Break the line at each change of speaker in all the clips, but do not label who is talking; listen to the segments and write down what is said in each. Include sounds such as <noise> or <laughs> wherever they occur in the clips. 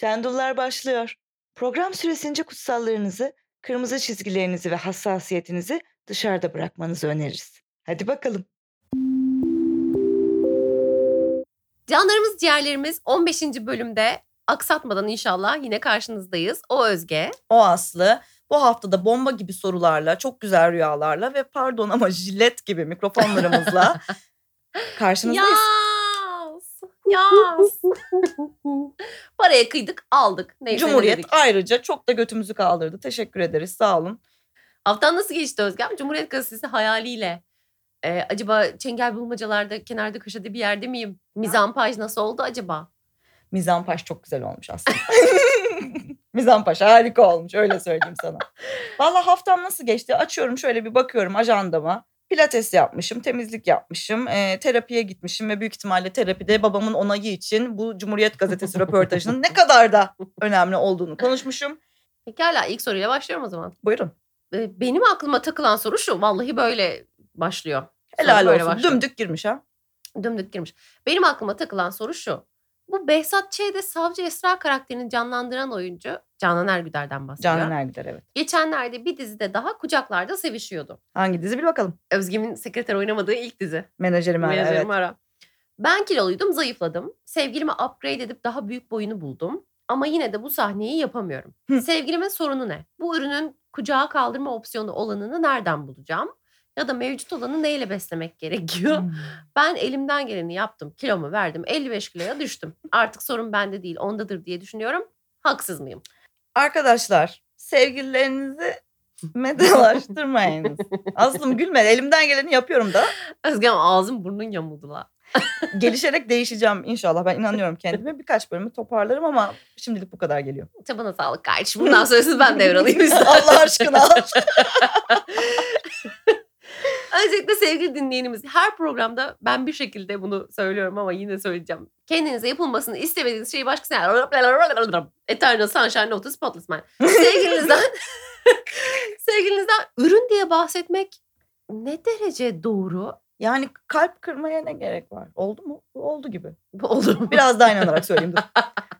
Şendullar başlıyor. Program süresince kutsallarınızı, kırmızı çizgilerinizi ve hassasiyetinizi dışarıda bırakmanızı öneririz. Hadi bakalım.
Canlarımız ciğerlerimiz 15. bölümde aksatmadan inşallah yine karşınızdayız. O Özge.
O Aslı. Bu haftada bomba gibi sorularla, çok güzel rüyalarla ve pardon ama jilet gibi mikrofonlarımızla <laughs> karşınızdayız.
Yaz. Yaz. <laughs> Paraya kıydık aldık. Neyse
Cumhuriyet
ne
ayrıca çok da götümüzü kaldırdı. Teşekkür ederiz. Sağ olun.
Haftan nasıl geçti Özgem? Cumhuriyet Gazetesi hayaliyle. Ee, acaba çengel bulmacalarda kenarda köşede bir yerde miyim? Mizampaj nasıl oldu acaba?
Mizampaş çok güzel olmuş aslında. <laughs> Mizampaş harika olmuş öyle söyleyeyim sana. Valla haftam nasıl geçti? Açıyorum şöyle bir bakıyorum ajandama. Pilates yapmışım, temizlik yapmışım, e, terapiye gitmişim ve büyük ihtimalle terapide babamın onayı için bu Cumhuriyet Gazetesi <laughs> röportajının ne kadar da önemli olduğunu <laughs> konuşmuşum.
Pekala ilk soruyla başlıyorum o zaman.
Buyurun.
Benim aklıma takılan soru şu. Vallahi böyle başlıyor.
Helal
böyle
olsun.
başlıyor.
Dümdük girmiş ha.
Dümdük girmiş. Benim aklıma takılan soru şu. Bu Behzat Ç'de Savcı Esra karakterini canlandıran oyuncu Canan Ergüder'den bahsediyor.
Canan Ergüder evet.
Geçenlerde bir dizide daha kucaklarda sevişiyordu.
Hangi dizi bil bakalım.
Özgem'in sekreter oynamadığı ilk dizi.
Menajerim Ara,
Menajerim
evet.
Ara. Ben kiloluydum, zayıfladım. Sevgilimi upgrade edip daha büyük boyunu buldum. Ama yine de bu sahneyi yapamıyorum.
Hı.
Sevgilimin sorunu ne? Bu ürünün kucağa kaldırma opsiyonu olanını nereden bulacağım? Ya da mevcut olanı neyle beslemek gerekiyor?
Hmm.
Ben elimden geleni yaptım. Kilomu verdim. 55 kiloya düştüm. Artık sorun bende değil ondadır diye düşünüyorum. Haksız mıyım?
Arkadaşlar sevgililerinizi <laughs> metalaştırmayınız. Aslım gülme elimden geleni yapıyorum da
Özgem ağzım burnun yamuldu la. <laughs>
gelişerek değişeceğim inşallah. Ben inanıyorum kendime. Birkaç bölümü toparlarım ama şimdilik bu kadar geliyor.
Çabana sağlık kardeşim. Bundan sonrasını ben <laughs> devralayım istedim.
Allah aşkına.
Öncelikle sevgili dinleyenimiz her programda ben bir şekilde bunu söylüyorum ama yine söyleyeceğim. Kendinize yapılmasını istemediğiniz şeyi başkasına Eternal Sunshine of the Spotless Mind. <laughs> Sevgilinizden <laughs> sevgilinizden ürün diye bahsetmek ne derece doğru?
Yani kalp kırmaya ne gerek var? Oldu mu? Oldu gibi.
Olur mu?
Biraz daha inanarak söyleyeyim dur.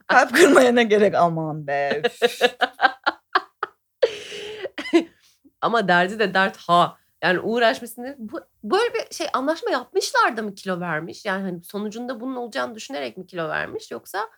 Kalp kırmaya ne gerek? Aman be. <laughs>
Ama derdi de dert ha. Yani uğraşmasını bu, böyle bir şey anlaşma yapmışlar da mı kilo vermiş? Yani hani sonucunda bunun olacağını düşünerek mi kilo vermiş yoksa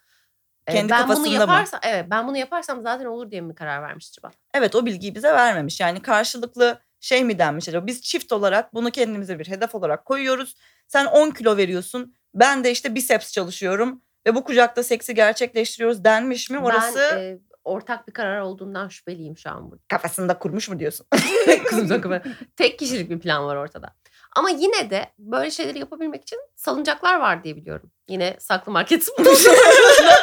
e,
Kendi
ben bunu
kafasında mı?
yaparsam evet ben bunu yaparsam zaten olur diye mi karar vermiş acaba?
Evet o bilgiyi bize vermemiş. Yani karşılıklı şey mi denmiş acaba? Biz çift olarak bunu kendimize bir hedef olarak koyuyoruz. Sen 10 kilo veriyorsun. Ben de işte biceps çalışıyorum. Ve bu kucakta seksi gerçekleştiriyoruz denmiş mi? Orası
Ben e, ortak bir karar olduğundan şüpheliyim şu an burada.
kafasında kurmuş mu diyorsun? <laughs> <laughs>
Kızım sakın. Tek kişilik bir plan var ortada. Ama yine de böyle şeyleri yapabilmek için salıncaklar var diye biliyorum. Yine saklı market sponsorluğunda.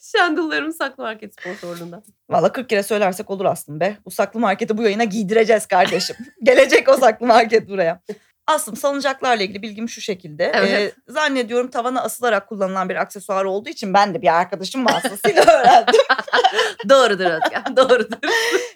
<laughs> Şendullarım saklı market sponsorluğunda.
Valla 40 kere söylersek olur aslında be. Bu saklı marketi bu yayına giydireceğiz kardeşim. Gelecek o saklı market buraya. Aslım salıncaklarla ilgili bilgim şu şekilde.
Evet.
Ee, zannediyorum tavana asılarak kullanılan bir aksesuar olduğu için ben de bir arkadaşım vasıtasıyla <laughs> öğrendim. <laughs>
doğrudur Özgen, <laughs> doğrudur.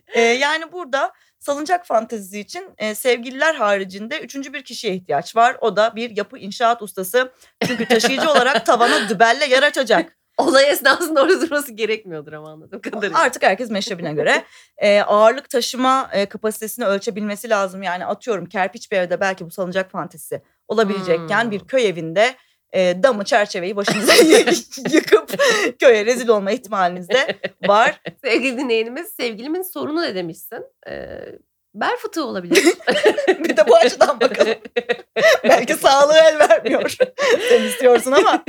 Ee, yani burada salıncak fantezisi için e, sevgililer haricinde üçüncü bir kişiye ihtiyaç var. O da bir yapı inşaat ustası. Çünkü taşıyıcı olarak tavana dübelle yer açacak.
Olay esnasında orada durması gerekmiyordur ama anladığım kadarıyla.
Artık herkes meşrebine göre <laughs> e, ağırlık taşıma e, kapasitesini ölçebilmesi lazım. Yani atıyorum kerpiç bir evde belki bu salıncak fantezisi olabilecekken
Hmm.
bir köy evinde e, damı çerçeveyi başınıza <laughs> yıkıp <laughs> köye rezil olma ihtimaliniz de var.
Sevgili dinleyenimiz sevgilimin sorunu ne demişsin? Ee, bel fıtığı olabilir. <laughs>
bir de bu açıdan bakalım. <laughs> Belki sağlığı el vermiyor. <laughs> Sen istiyorsun ama.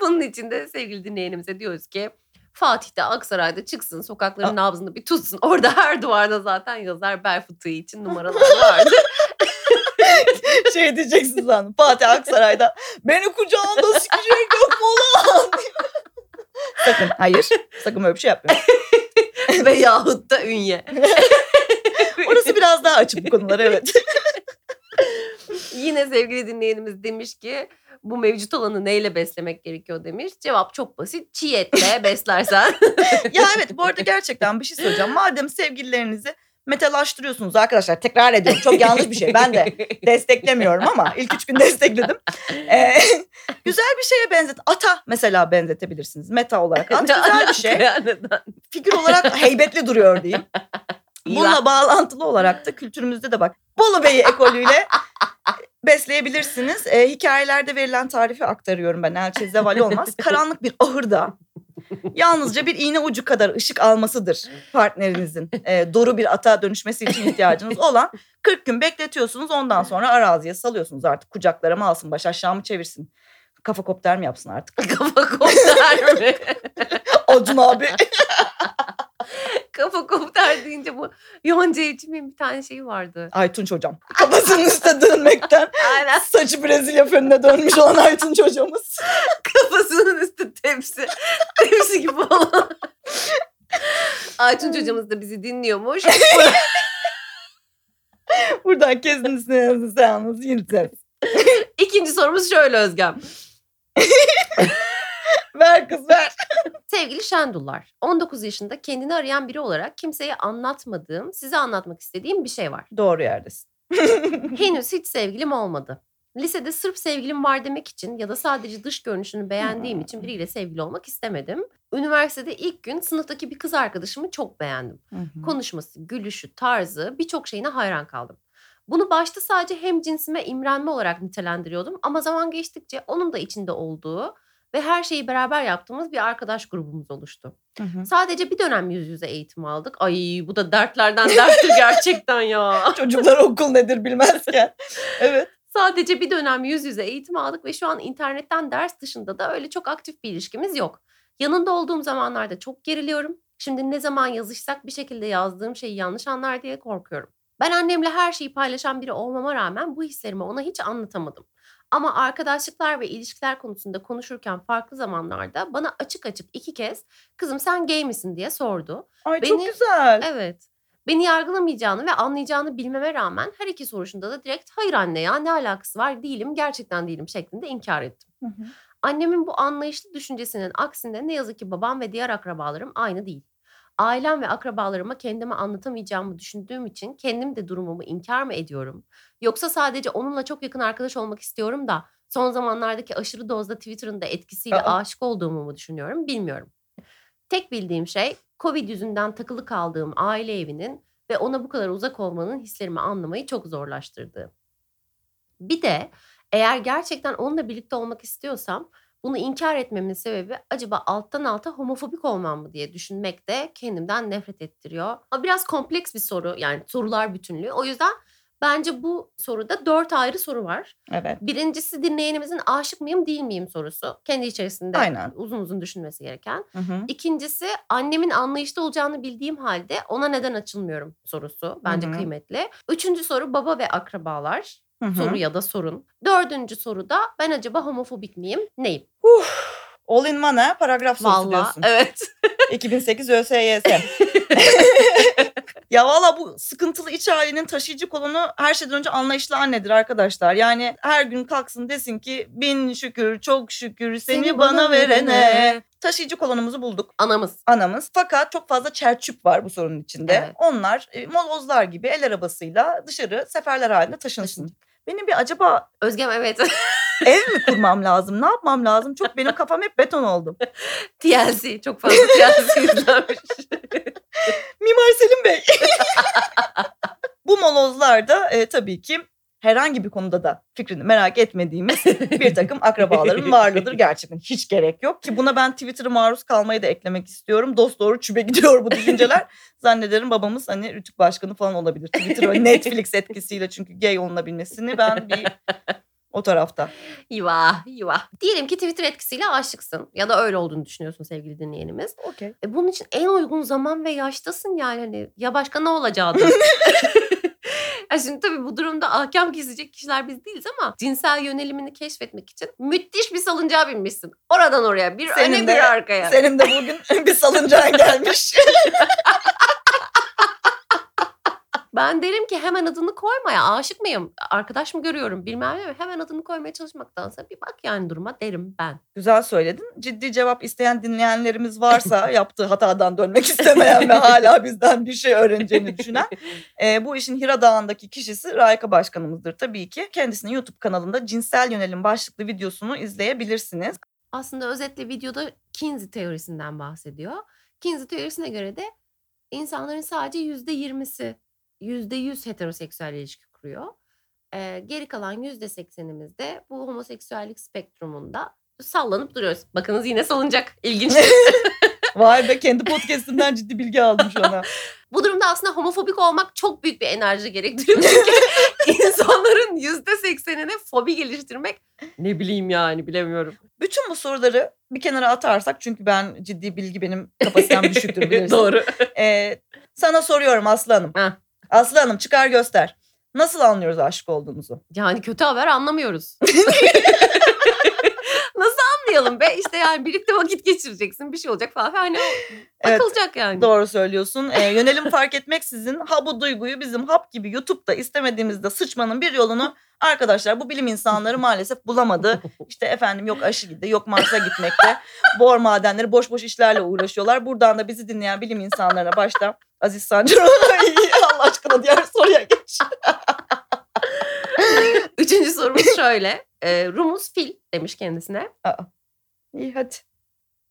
Bunun için de sevgili dinleyenimize diyoruz ki Fatih'te Aksaray'da çıksın sokakların nabzını bir tutsun. Orada her duvarda zaten yazar bel fıtığı için numaralar vardı.
şey diyeceksin sandım. Fatih Aksaray'da beni kucağında sikecek yok mu lan? Sakın hayır. Sakın böyle bir şey yapma.
Veyahut da ünye.
Orası biraz daha açık bu konular evet. <laughs>
Yine sevgili dinleyenimiz demiş ki bu mevcut olanı neyle beslemek gerekiyor demiş. Cevap çok basit. Çiğ etle <laughs> beslersen. <laughs>
ya evet bu arada gerçekten bir şey söyleyeceğim. Madem sevgililerinizi metalaştırıyorsunuz arkadaşlar. Tekrar ediyorum. Çok yanlış bir şey. Ben de desteklemiyorum ama ilk üç gün destekledim. Ee, güzel bir şeye benzet. Ata mesela benzetebilirsiniz. Meta olarak. At güzel bir şey. Figür olarak heybetli duruyor diyeyim. Bununla bağlantılı olarak da kültürümüzde de bak Bolu Bey ekolüyle <laughs> besleyebilirsiniz. Ee, hikayelerde verilen tarifi aktarıyorum ben. Elçi zeval olmaz. Karanlık bir ahırda yalnızca bir iğne ucu kadar ışık almasıdır partnerinizin. Ee, doğru bir ata dönüşmesi için ihtiyacınız olan 40 gün bekletiyorsunuz. Ondan sonra araziye salıyorsunuz artık. Kucaklara mı alsın, baş aşağı mı çevirsin? Kafa kopter mi yapsın artık?
Kafa kopter mi? <laughs>
Acun abi. <laughs> <laughs>
Kafa kopter deyince bu Yonca Evcimik'in bir tane şeyi vardı.
Aytunç hocam. Kafasının üstte dönmekten <laughs>
Aynen
saçı Brezilya fönüne dönmüş olan Aytunç hocamız. <laughs>
kafasının üstü tepsi. Tepsi gibi olan. Aytunç hocamız da bizi dinliyormuş.
Buradan kendisine seanınızı yürüteceğiz.
İkinci sorumuz şöyle Özgem.
Ver kız ver.
Sevgili Şendullar, 19 yaşında kendini arayan biri olarak kimseye anlatmadığım, size anlatmak istediğim bir şey var.
Doğru yerdesin. <laughs>
Henüz hiç sevgilim olmadı. Lisede sırf sevgilim var demek için ya da sadece dış görünüşünü beğendiğim için biriyle sevgili olmak istemedim. Üniversitede ilk gün sınıftaki bir kız arkadaşımı çok beğendim. Konuşması, gülüşü, tarzı birçok şeyine hayran kaldım. Bunu başta sadece hem cinsime imrenme olarak nitelendiriyordum ama zaman geçtikçe onun da içinde olduğu ve her şeyi beraber yaptığımız bir arkadaş grubumuz oluştu.
Hı hı.
Sadece bir dönem yüz yüze eğitim aldık. Ay bu da dertlerden derttir gerçekten ya. <laughs>
Çocuklar okul nedir bilmezken. <laughs> Evet.
Sadece bir dönem yüz yüze eğitim aldık ve şu an internetten ders dışında da öyle çok aktif bir ilişkimiz yok. Yanında olduğum zamanlarda çok geriliyorum. Şimdi ne zaman yazışsak bir şekilde yazdığım şeyi yanlış anlar diye korkuyorum. Ben annemle her şeyi paylaşan biri olmama rağmen bu hislerimi ona hiç anlatamadım. Ama arkadaşlıklar ve ilişkiler konusunda konuşurken farklı zamanlarda bana açık açık iki kez kızım sen gay misin diye sordu.
Ay çok
Beni-
güzel.
Evet. Beni yargılamayacağını ve anlayacağını bilmeme rağmen her iki soruşunda da direkt hayır anne ya ne alakası var değilim gerçekten değilim şeklinde inkar ettim.
Hı hı.
Annemin bu anlayışlı düşüncesinin aksinde ne yazık ki babam ve diğer akrabalarım aynı değil. Ailem ve akrabalarıma kendime anlatamayacağımı düşündüğüm için kendim de durumumu inkar mı ediyorum? Yoksa sadece onunla çok yakın arkadaş olmak istiyorum da son zamanlardaki aşırı dozda Twitter'ın da etkisiyle
Aa.
aşık olduğumu mu düşünüyorum bilmiyorum. Tek bildiğim şey Covid yüzünden takılı kaldığım aile evinin ve ona bu kadar uzak olmanın hislerimi anlamayı çok zorlaştırdı. Bir de eğer gerçekten onunla birlikte olmak istiyorsam bunu inkar etmemin sebebi acaba alttan alta homofobik olmam mı diye düşünmek de kendimden nefret ettiriyor. Ama biraz kompleks bir soru yani sorular bütünlüğü. O yüzden bence bu soruda dört ayrı soru var.
Evet.
Birincisi dinleyenimizin aşık mıyım değil miyim sorusu. Kendi içerisinde
Aynen.
uzun uzun düşünmesi gereken.
Hı hı.
İkincisi annemin anlayışlı olacağını bildiğim halde ona neden açılmıyorum sorusu. Bence
Hı hı.
kıymetli. Üçüncü soru baba ve akrabalar.
Hı hı.
Soru ya da sorun. Dördüncü soruda ben acaba homofobik miyim? Neyim?
Uf. All in one ha paragraf sorusu
Vallahi
diyorsun.
evet. <laughs>
2008 ÖSYS. <laughs> ya valla bu sıkıntılı iç ailenin taşıyıcı kolonu her şeyden önce anlayışlı annedir arkadaşlar. Yani her gün kalksın desin ki bin şükür çok şükür seni, bana verene. Taşıyıcı kolonumuzu bulduk
Anamız.
anamız. Fakat çok fazla çerçüp var bu sorunun içinde.
Evet.
Onlar e, molozlar gibi el arabasıyla dışarı seferler halinde taşınsın. Benim bir acaba
Özgem evet. <laughs>
ev mi kurmam lazım? Ne yapmam lazım? Çok benim kafam hep beton oldu. <laughs>
TLC. Çok fazla TLC <laughs> izlenmiş.
Mimar Selim Bey. Bu molozlar da e, tabii ki herhangi bir konuda da fikrini merak etmediğimiz <laughs> bir takım akrabaların varlığıdır. Gerçekten hiç gerek yok ki buna ben Twitter'a maruz kalmayı da eklemek istiyorum. Dost doğru çübe gidiyor bu düşünceler. <laughs> Zannederim babamız hani Rütük Başkanı falan olabilir. Twitter ve Netflix etkisiyle çünkü gay olunabilmesini ben bir o tarafta.
Yuva, yuva. Diyelim ki Twitter etkisiyle aşıksın ya da öyle olduğunu düşünüyorsun sevgili dinleyenimiz.
Okey.
E bunun için en uygun zaman ve yaştasın yani hani ya başka ne olacaktı? <laughs> şimdi tabii bu durumda ahkam kesecek kişiler biz değiliz ama cinsel yönelimini keşfetmek için müthiş bir salıncağa binmişsin. Oradan oraya bir
Senin
öne
de-
bir arkaya.
Senin de bugün <laughs> bir salıncağın gelmiş. <laughs>
Ben derim ki hemen adını koyma ya aşık mıyım? Arkadaş mı görüyorum bilmem ne? Hemen adını koymaya çalışmaktansa bir bak yani duruma derim ben.
Güzel söyledin. Ciddi cevap isteyen dinleyenlerimiz varsa <laughs> yaptığı hatadan dönmek istemeyen ve hala bizden bir şey öğreneceğini düşünen <laughs> e, bu işin Hira Dağı'ndaki kişisi Rayka Başkanımızdır tabii ki. Kendisinin YouTube kanalında cinsel yönelim başlıklı videosunu izleyebilirsiniz.
Aslında özetle videoda Kinsey teorisinden bahsediyor. Kinsey teorisine göre de insanların sadece yüzde yirmisi yüzde yüz heteroseksüel ilişki kuruyor. Ee, geri kalan yüzde seksenimiz de bu homoseksüellik spektrumunda sallanıp duruyoruz. Bakınız yine salınacak. İlginç. <laughs>
Vay be kendi podcastimden ciddi bilgi aldım şu an. <laughs>
bu durumda aslında homofobik olmak çok büyük bir enerji gerektiriyor. <laughs> Çünkü insanların yüzde seksenine fobi geliştirmek ne bileyim yani bilemiyorum.
Bütün bu soruları bir kenara atarsak çünkü ben ciddi bilgi benim kapasitem düşüktür bilirsin.
Doğru.
Ee, sana soruyorum Aslı Hanım.
Heh.
Aslı Hanım çıkar göster. Nasıl anlıyoruz aşık olduğumuzu?
Yani kötü haber anlamıyoruz. <laughs> Nasıl anlayalım be? İşte yani birlikte vakit geçireceksin. Bir şey olacak falan. Hani o
Evet,
bakılacak yani.
Doğru söylüyorsun. Ee, yönelim fark etmeksizin ha bu duyguyu bizim hap gibi YouTube'da istemediğimizde sıçmanın bir yolunu arkadaşlar bu bilim insanları maalesef bulamadı. İşte efendim yok aşı gidi yok Mars'a gitmekte. Bor madenleri boş boş işlerle uğraşıyorlar. Buradan da bizi dinleyen bilim insanlarına başta Aziz Sancar <laughs> Allah aşkına diğer soruya geç.
Üçüncü sorumuz şöyle. Ee, Rumuz fil demiş kendisine.
İyi hadi.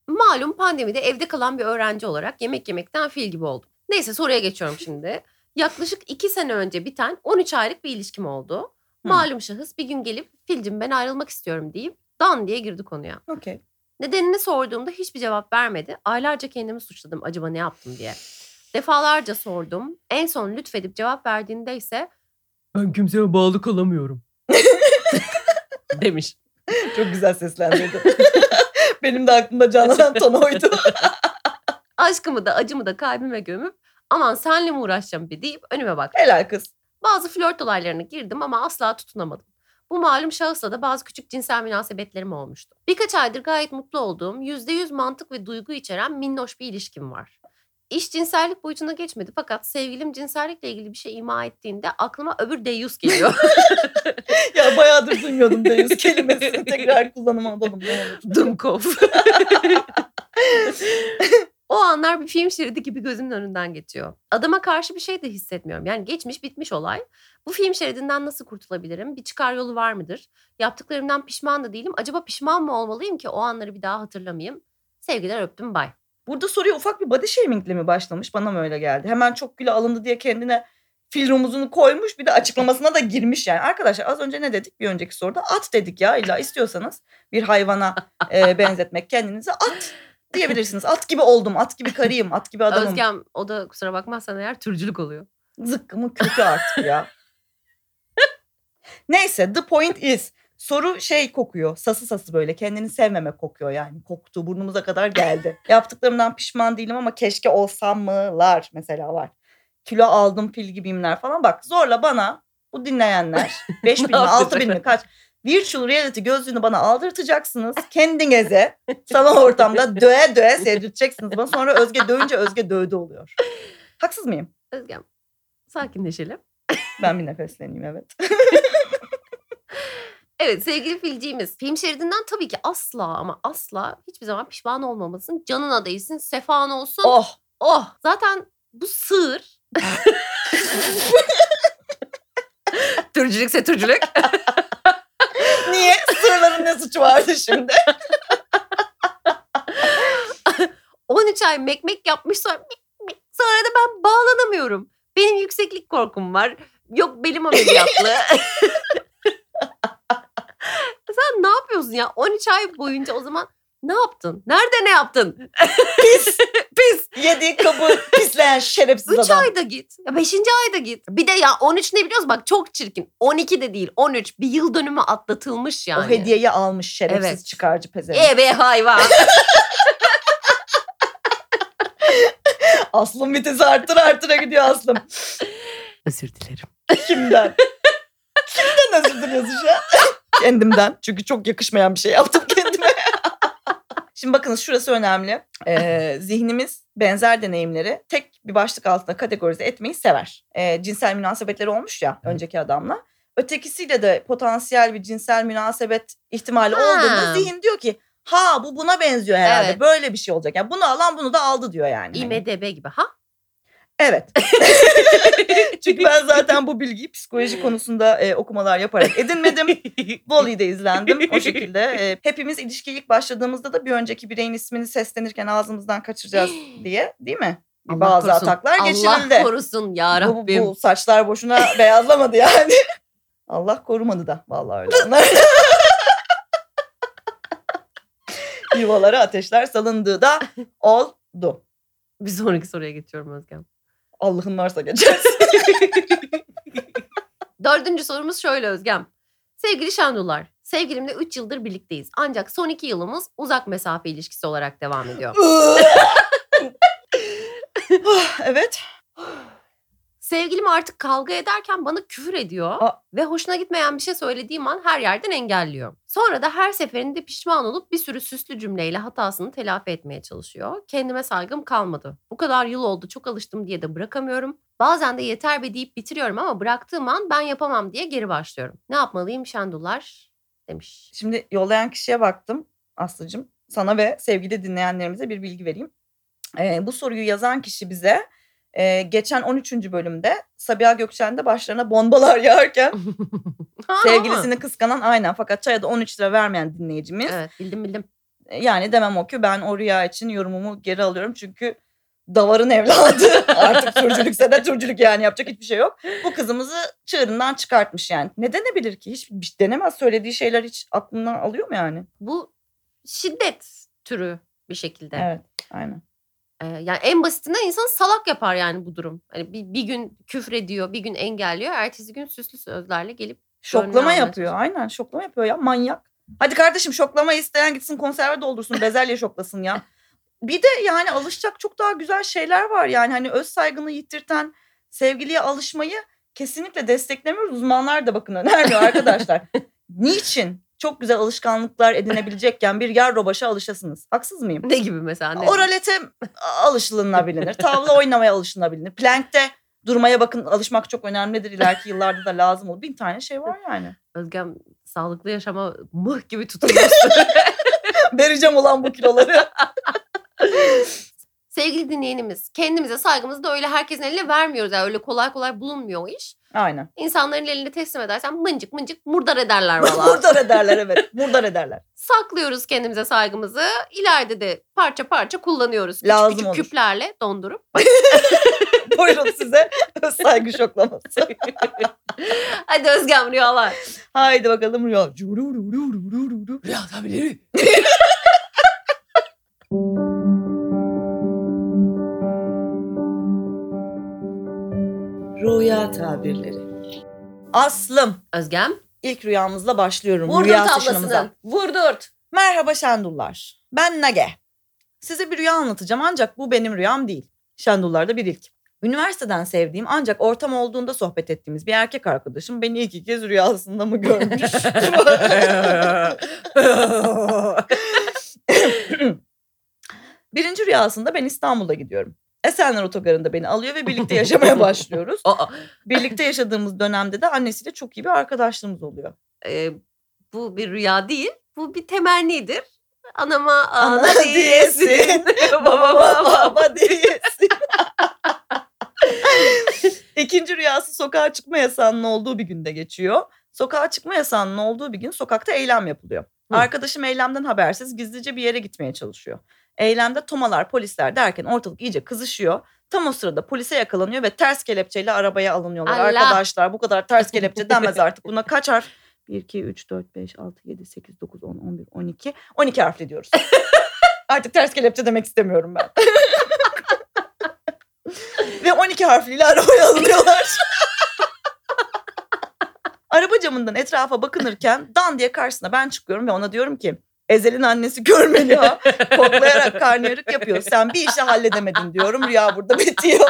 Malum pandemide evde kalan bir öğrenci olarak yemek yemekten fil gibi oldum. Neyse soruya geçiyorum şimdi. Yaklaşık iki sene önce biten 13 aylık bir ilişkim oldu.
Hı.
Malum şahıs bir gün gelip filcim ben ayrılmak istiyorum deyip dan diye girdi konuya.
Okey.
Nedenini sorduğumda hiçbir cevap vermedi. Aylarca kendimi suçladım acaba ne yaptım diye. Defalarca sordum. En son lütfedip cevap verdiğinde ise ben kimseye bağlı kalamıyorum. <laughs> demiş.
Çok güzel seslendirdin. <laughs> <laughs> Benim de aklımda canlanan ton oydu. <laughs>
Aşkımı da acımı da kalbime gömüp aman senle mi uğraşacağım bir deyip önüme baktım.
Helal kız.
Bazı flört olaylarına girdim ama asla tutunamadım. Bu malum şahısla da bazı küçük cinsel münasebetlerim olmuştu. Birkaç aydır gayet mutlu olduğum, %100 mantık ve duygu içeren minnoş bir ilişkim var. İş cinsellik boyutuna geçmedi fakat sevgilim cinsellikle ilgili bir şey ima ettiğinde aklıma öbür deyyus geliyor. <laughs>
Ya bayağıdır duymuyordum Deus <laughs> kelimesini. Tekrar kullanıma alalım.
Dumkov. o anlar bir film şeridi gibi gözümün önünden geçiyor. Adama karşı bir şey de hissetmiyorum. Yani geçmiş bitmiş olay. Bu film şeridinden nasıl kurtulabilirim? Bir çıkar yolu var mıdır? Yaptıklarımdan pişman da değilim. Acaba pişman mı olmalıyım ki o anları bir daha hatırlamayayım? Sevgiler öptüm bay.
Burada soruya ufak bir body shamingle mi başlamış? Bana mı öyle geldi? Hemen çok güle alındı diye kendine fil rumuzunu koymuş bir de açıklamasına da girmiş yani. Arkadaşlar az önce ne dedik bir önceki soruda? At dedik ya illa istiyorsanız bir hayvana e, <laughs> benzetmek kendinizi at diyebilirsiniz. At gibi oldum, at gibi karıyım, at gibi adamım.
Özgem o da kusura bakmazsan eğer türcülük oluyor.
Zıkkımı kötü artık ya. <laughs> Neyse the point is. Soru şey kokuyor. Sası sası böyle. Kendini sevmeme kokuyor yani. Koktu. Burnumuza kadar geldi. <laughs> Yaptıklarımdan pişman değilim ama keşke olsam mılar mesela var. Kilo aldım fil gibiyimler falan. Bak zorla bana bu dinleyenler <laughs> 5 bin mi
Ne
6 bin mi kaç virtual reality gözlüğünü bana aldırtacaksınız. <laughs> Kendinize sanal ortamda döve döve sevdirteceksiniz. Bana sonra Özge dövünce Özge dövdü oluyor. Haksız mıyım?
Özgem sakinleşelim.
Ben bir nefesleneyim evet.
Evet sevgili filciğimiz film şeridinden tabii ki asla ama asla hiçbir zaman pişman olmamasın. Canına değsin, sefan olsun.
Oh
Oh zaten bu sığır. <laughs> Türcülükse türcülük. <laughs>
niye? Sığırların ne suçu vardı şimdi? <laughs>
13 ay mekmek yapmış sonra. Sonra da ben bağlanamıyorum. Benim yükseklik korkum var. Yok belim ameliyatlı. Ne yapıyorsun ya? 13 ay boyunca o zaman ne yaptın? Nerede ne yaptın? <laughs>
Pis.
Pis.
Yediği kabı pisleyen şerefsiz
3
adam.
ayda git. Ya 5. ayda git. Bir de ya 13 ne biliyorsun? Bak çok çirkin. 12 de değil 13. Bir yıl dönümü atlatılmış yani.
O hediyeyi almış şerefsiz
Evet.
çıkarcı pezevenk.
Ebe hayvan. <laughs>
Aslım vitesi arttır arttıra gidiyor Aslım.
Özür dilerim.
Kimden? <laughs> Kimden özür diliyorsun şu an? Kendimden. Çünkü çok yakışmayan bir şey yaptım kendime. <laughs> Şimdi bakınız şurası önemli. Ee, zihnimiz benzer deneyimleri tek bir başlık altında kategorize etmeyi sever. Ee, cinsel münasebetleri olmuş ya önceki adamla. Ötekisiyle de potansiyel bir cinsel münasebet ihtimali
Ha.
olduğunda zihin diyor ki ha bu buna benziyor herhalde.
Evet.
Böyle bir şey olacak. Yani bunu alan bunu da aldı diyor yani. Hani.
IMDB gibi ha?
Evet. <laughs> Çünkü ben zaten bu bilgiyi psikoloji konusunda e, okumalar yaparak edinmedim. <laughs> Volley'de izlendim o şekilde. E, hepimiz ilişkiye ilk başladığımızda da bir önceki bireyin ismini seslenirken ağzımızdan kaçıracağız <gasps> diye değil mi?
Allah
Bazı
korusun.
ataklar geçirildi.
Allah korusun ya
Bu,
Rabbim.
bu saçlar boşuna <laughs> beyazlamadı yani. Allah korumadı da vallahi öyle. Yuvalara ateşler salındığı da oldu.
Bir sonraki soruya geçiyorum Özgem.
Allah'ın varsa geçeriz. <laughs>
Dördüncü sorumuz şöyle Özgem. Sevgili Şendular, sevgilimle 3 yıldır birlikteyiz. Ancak son 2 yılımız uzak mesafe ilişkisi olarak devam ediyor. <laughs>
evet.
Sevgilim artık kavga ederken bana küfür ediyor
Aa.
ve hoşuna gitmeyen bir şey söylediğim an her yerden engelliyor. Sonra da her seferinde pişman olup bir sürü süslü cümleyle hatasını telafi etmeye çalışıyor. Kendime saygım kalmadı. Bu kadar yıl oldu çok alıştım diye de bırakamıyorum. Bazen de yeter be deyip bitiriyorum ama bıraktığım an ben yapamam diye geri başlıyorum. Ne yapmalıyım Şendular demiş.
Şimdi yollayan kişiye baktım Aslı'cığım. Sana ve sevgili dinleyenlerimize bir bilgi vereyim. Ee, bu soruyu yazan kişi bize e, geçen 13. bölümde Sabiha Gökçen'de başlarına bombalar <laughs> yağarken sevgilisini kıskanan aynen fakat çaya da 13 lira vermeyen dinleyicimiz.
Evet bildim bildim.
E, Yani demem o ki ben o rüya için yorumumu geri alıyorum çünkü davarın evladı. <laughs> Artık türcülükse de türcülük yani yapacak hiçbir şey yok. Bu kızımızı çığırından çıkartmış yani. Ne denebilir ki? Hiç, hiç denemez söylediği şeyler hiç aklından alıyor mu yani?
Bu şiddet türü bir şekilde.
Evet aynen.
Ee, yani en basitinden insan salak yapar yani bu durum. Hani bir, bir gün küfrediyor, bir gün engelliyor, ertesi gün süslü sözlerle gelip
Şoklama yapıyor. Aynen şoklama yapıyor ya manyak. Hadi kardeşim şoklama isteyen gitsin konserve doldursun bezelye şoklasın ya. Bir de yani alışacak çok daha güzel şeyler var yani hani öz saygını yitirten sevgiliye alışmayı kesinlikle desteklemiyoruz. Uzmanlar da bakın önermiyor arkadaşlar. <laughs> Niçin? Çok güzel alışkanlıklar edinebilecekken bir yer robaşa alışasınız. Haksız mıyım?
ne gibi mesela? Ne?
Oralete alışılınabilir. Tavla oynamaya alışılabilir. Plankte durmaya bakın alışmak çok önemlidir. İleriki yıllarda da lazım olur. Bin tane şey var yani.
Özgem sağlıklı yaşama mıh gibi tutulmuş. <laughs>
Vereceğim olan bu kiloları. <laughs>
Sevgili dinleyenimiz kendimize saygımızı da öyle herkesin eline vermiyoruz. Yani öyle kolay kolay bulunmuyor o iş.
Aynen.
İnsanların eline teslim edersen mıncık mıncık murdar ederler valla. <laughs>
Murdar ederler evet. Murdar ederler.
Saklıyoruz kendimize saygımızı. İleride de parça parça kullanıyoruz. Küçük
Lazım
küçük
olur.
küplerle dondurup. <laughs>
Buyurun size öz saygı şoklaması. <laughs>
Hadi Özgem rüyalar.
Haydi bakalım rüya.
Rüya tabirleri.
Rüya tabirleri. Aslım.
Özgem.
İlk rüyamızla başlıyorum.
Vurdur
rüya
tablasını. Vurdurt.
Merhaba Şendullar. Ben Nage. Size bir rüya anlatacağım ancak bu benim rüyam değil. Şendullar'da bir ilk. Üniversiteden sevdiğim ancak ortam olduğunda sohbet ettiğimiz bir erkek arkadaşım beni iki kez rüyasında mı görmüş? <laughs> Birinci rüyasında ben İstanbul'a gidiyorum. Esenler Otogarı'nda beni alıyor ve birlikte <laughs> yaşamaya başlıyoruz.
Aa,
Birlikte yaşadığımız dönemde de annesiyle çok iyi bir arkadaşlığımız oluyor.
e, bu bir rüya değil. Bu bir temennidir. Anama ana,
Ana
diyesin.
diyesin. <laughs>
baba
baba
baba.
baba diyesin. <laughs> İkinci rüyası sokağa çıkma yasağının olduğu bir günde geçiyor. Sokağa çıkma yasağının olduğu bir gün sokakta eylem yapılıyor.
Hı.
Arkadaşım eylemden habersiz gizlice bir yere gitmeye çalışıyor. Eylemde tomalar polisler derken ortalık iyice kızışıyor. Tam o sırada polise yakalanıyor ve ters kelepçeyle arabaya alınıyorlar.
Allah.
Arkadaşlar bu kadar ters <laughs> kelepçe denmez artık. Buna kaç harf? 1, 2, 3, 4, 5, 6, 7, 8, 9, 10, 11, 12. 12 harfli diyoruz. <laughs> Artık ters kelepçe demek istemiyorum ben. <laughs> Ve 12 harfliyle arabaya alınıyorlar. Araba camından etrafa bakınırken dan diye karşısına ben çıkıyorum ve ona diyorum ki Ezel'in annesi görmeli ha. <laughs> Koklayarak karnıyarık yapıyor. Sen bir işi halledemedin diyorum. Rüya burada bitiyor. <laughs>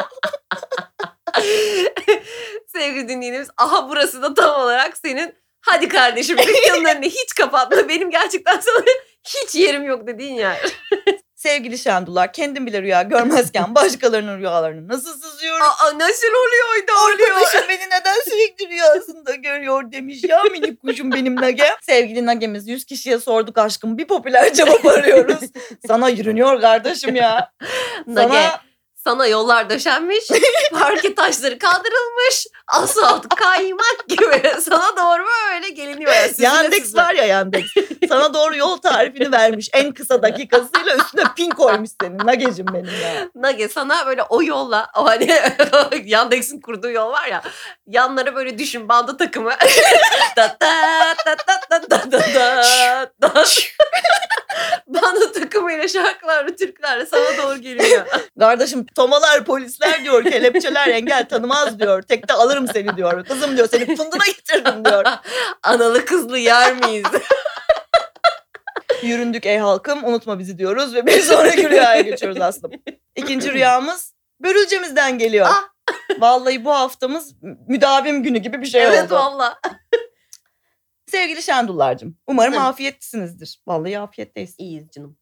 Sevgili dinleyenimiz aha burası da tam olarak senin hadi kardeşim dükkanın önünü hiç kapatma. Benim gerçekten sana Hiç yerim yok dediğin yer. <laughs>
Sevgili Şendular kendim bile rüya görmezken <laughs> başkalarının rüyalarını nasıl sızıyorum?
Aa nasıl oluyor da oluyor.
Arkadaşım beni neden sürekli rüyasında görüyor demiş ya minik kuşum benim Nage. <laughs> Sevgili Nage'miz 100 kişiye sorduk aşkım bir popüler cevap arıyoruz. <laughs> Sana yürünüyor kardeşim ya. Sana
sana yollar döşenmiş, <laughs> parke taşları kaldırılmış, asfalt kaymak gibi <laughs> sana doğru böyle geliniyor. ya, süzüle
Yandex
süzüle.
var ya Yandex. Sana doğru yol tarifini vermiş en kısa dakikasıyla üstüne pin koymuş senin Nage'cim benim ya.
Nage sana böyle o yolla o hani <laughs> Yandex'in kurduğu yol var ya yanlara böyle düşün bandı takımı. Da da da da da da da da bandı takımıyla şarkılarla türkülerle sana doğru geliyor.
Kardeşim tomalar polisler diyor kelepçeler engel tanımaz diyor. Tekte alırım seni diyor. Kızım diyor seni fındına getirdim diyor.
Analı kızlı yer miyiz?
Yüründük ey halkım unutma bizi diyoruz ve bir sonraki rüyaya geçiyoruz aslında. İkinci rüyamız börülcemizden geliyor.
Ah.
Vallahi bu haftamız müdavim günü gibi bir şey
evet
oldu.
valla.
Sevgili Şendullar'cığım umarım
Hı.
afiyetlisinizdir. Vallahi afiyetteyiz.
İyiyiz canım.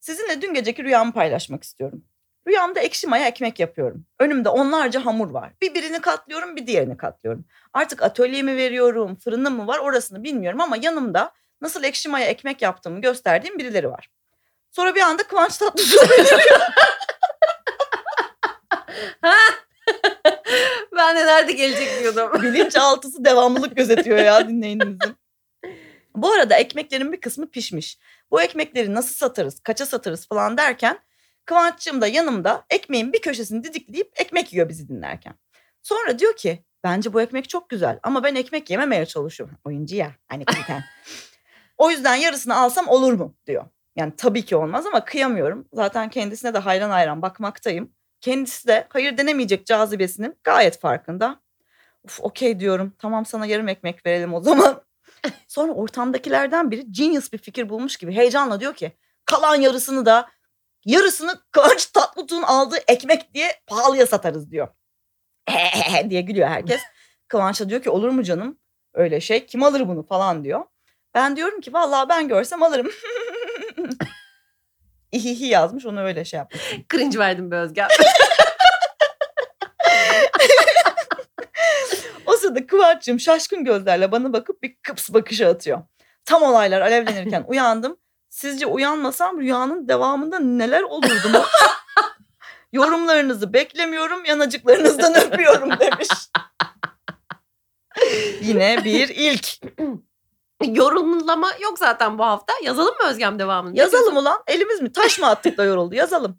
Sizinle dün geceki rüyamı paylaşmak istiyorum. Rüyamda ekşi maya ekmek yapıyorum. Önümde onlarca hamur var. Bir birini katlıyorum bir diğerini katlıyorum. Artık atölyemi veriyorum, fırınım mı var orasını bilmiyorum ama yanımda nasıl ekşi maya ekmek yaptığımı gösterdiğim birileri var. Sonra bir anda Kıvanç Tatlıtuğ <laughs>
ben de nerede gelecek diyordum. <laughs>
bilinçaltısı devamlılık gözetiyor ya dinleyenimizin. Bu arada ekmeklerin bir kısmı pişmiş. Bu ekmekleri nasıl satarız, kaça satarız falan derken Kıvanç'cığım da yanımda ekmeğin bir köşesini didikleyip ekmek yiyor bizi dinlerken. Sonra diyor ki bence bu ekmek çok güzel ama ben ekmek yememeye çalışıyorum. Oyuncu ya hani kriten. o yüzden yarısını alsam olur mu diyor. Yani tabii ki olmaz ama kıyamıyorum. Zaten kendisine de hayran hayran bakmaktayım. Kendisi de hayır denemeyecek cazibesinin gayet farkında. Uf okey diyorum. Tamam sana yarım ekmek verelim o zaman. Sonra ortamdakilerden biri genius bir fikir bulmuş gibi heyecanla diyor ki kalan yarısını da yarısını Kıvanç Tatlıtuğ'un aldığı ekmek diye pahalıya satarız diyor. <laughs> diye gülüyor herkes. Kıvanç da diyor ki olur mu canım öyle şey kim alır bunu falan diyor. Ben diyorum ki vallahi ben görsem alırım. <laughs> İhihi yazmış onu öyle şey yapmış.
Cringe verdim be Özgem. <laughs>
O sırada Kıvanç'cığım şaşkın gözlerle bana bakıp bir kıps bakışı atıyor. Tam olaylar alevlenirken uyandım. Sizce uyanmasam rüyanın devamında neler olurdu mu? <laughs> Yorumlarınızı beklemiyorum, yanacıklarınızdan <laughs> öpüyorum demiş. Yine bir ilk. <clears throat>
Yorumlama yok zaten bu hafta. Yazalım mı Özgem devamını?
Yazalım ulan. Elimiz mi? Taş mı attık da yoruldu? Yazalım.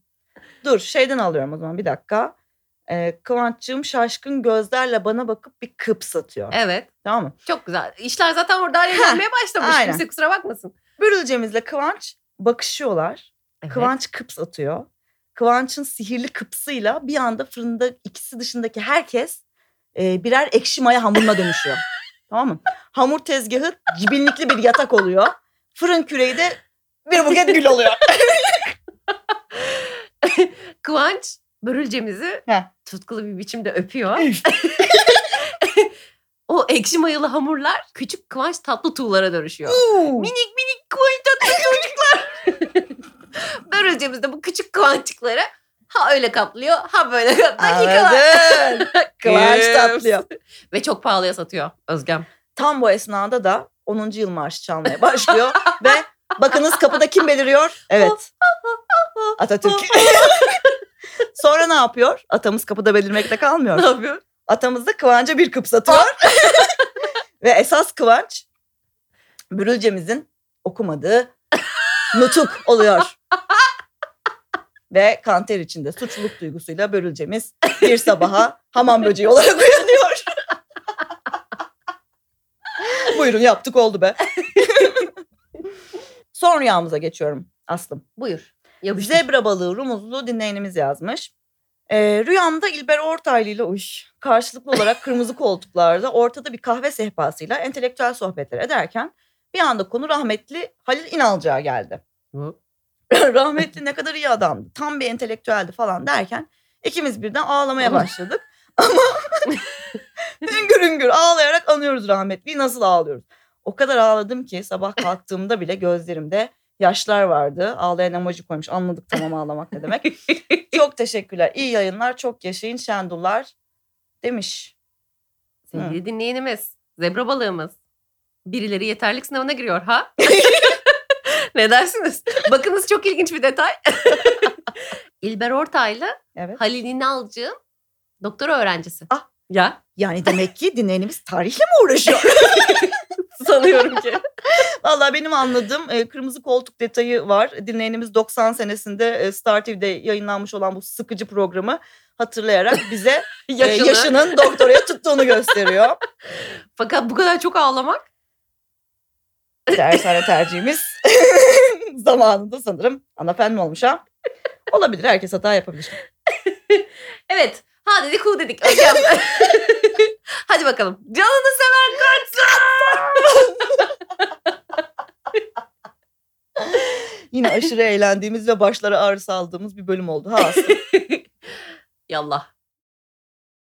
Dur şeyden alıyorum o zaman bir dakika. Ee, Kıvanç'cığım şaşkın gözlerle bana bakıp bir kıps atıyor.
diyorsun? Evet.
Tamam mı?
Çok güzel. İşler zaten orada alevlenmeye başlamış.
aynen.
Kimse kusura bakmasın.
Börülcemizle Kıvanç bakışıyorlar.
Evet.
Kıvanç kıps atıyor. Kıvanç'ın sihirli kıpsıyla bir anda fırında ikisi dışındaki herkes e, birer ekşi maya hamuruna dönüşüyor. <laughs> tamam mı? Hamur tezgahı cibinlikli bir yatak oluyor. Fırın küreği de bir buket gül oluyor. <laughs>
Kıvanç börülcemizi
Heh.
tutkulu bir biçimde öpüyor. <laughs> O ekşi mayalı hamurlar küçük Kıvanç tatlı tuğlara dönüşüyor.
Uuu.
minik minik Kıvanç tatlı çocuklar. Börülcemiz de bu küçük Kıvançıkları ha öyle kaplıyor ha böyle kaplıyor. <laughs> Dakikalar. <laughs>
Kıvanç tatlıyor.
Ve çok pahalıya satıyor Özgem.
Tam bu esnada da 10. yıl marşı çalmaya başlıyor <laughs> ve bakınız kapıda kim beliriyor? Evet. Atatürk. Sonra ne yapıyor? Atamız kapıda belirmekte kalmıyor.
Ne yapıyor?
Atamız da Kıvanç'a bir kıps atıyor. Ve esas Kıvanç Bürülcemizin okumadığı nutuk oluyor. Ve kanter içinde suçluluk duygusuyla Börülcemiz bir sabaha <laughs> hamam böceği olarak uyanıyor. <laughs> Buyurun yaptık oldu be. <laughs> Son rüyamıza geçiyorum Aslım.
Buyur. Yapıştır.
Zebra balığı rumuzlu dinleyenimiz yazmış. Ee, rüyamda İlber Ortaylı ile uş karşılıklı olarak kırmızı koltuklarda ortada bir kahve sehpasıyla entelektüel sohbetler ederken bir anda konu rahmetli Halil İnalcık'a geldi.
Hı. <laughs>
rahmetli ne kadar iyi adamdı. Tam bir entelektüeldi falan derken ikimiz birden ağlamaya başladık. <laughs> Ama hüngür hüngür ağlayarak anıyoruz rahmetliyi nasıl ağlıyoruz. O kadar ağladım ki sabah kalktığımda bile gözlerimde yaşlar vardı. Ağlayan emoji koymuş. Anladık tamam ağlamak ne demek. <laughs> çok teşekkürler. İyi yayınlar. Çok yaşayın şendullar demiş.
Sevgili dinleyenimiz, zebra balığımız. Birileri yeterlik sınavına giriyor ha? <laughs> ne dersiniz? Bakınız çok ilginç bir detay. <laughs> İlber Ortaylı
Evet.
Halil İnalcı'nın doktora öğrencisi.
Ah.
Ya
Yani demek ki dinleyenimiz tarihle mi uğraşıyor? <laughs>
sanıyorum ki.
Valla benim anladığım e, kırmızı koltuk detayı var. Dinleyenimiz 90 senesinde e, Star TV'de yayınlanmış olan bu sıkıcı programı hatırlayarak bize e,
Yaşını.
yaşının doktoraya tuttuğunu gösteriyor.
Fakat bu kadar çok ağlamak.
Dershane tercihimiz <laughs> zamanında sanırım ana fen mi olmuş ha? Olabilir herkes hata yapabilir. <laughs>
Evet. Ha dedik hu dedik. Hocam. <laughs> Hadi bakalım. Canını seven kaçsın.
Yine aşırı eğlendiğimiz ve başlara ağrı saldığımız bir bölüm oldu. Ha aslında.
Yallah.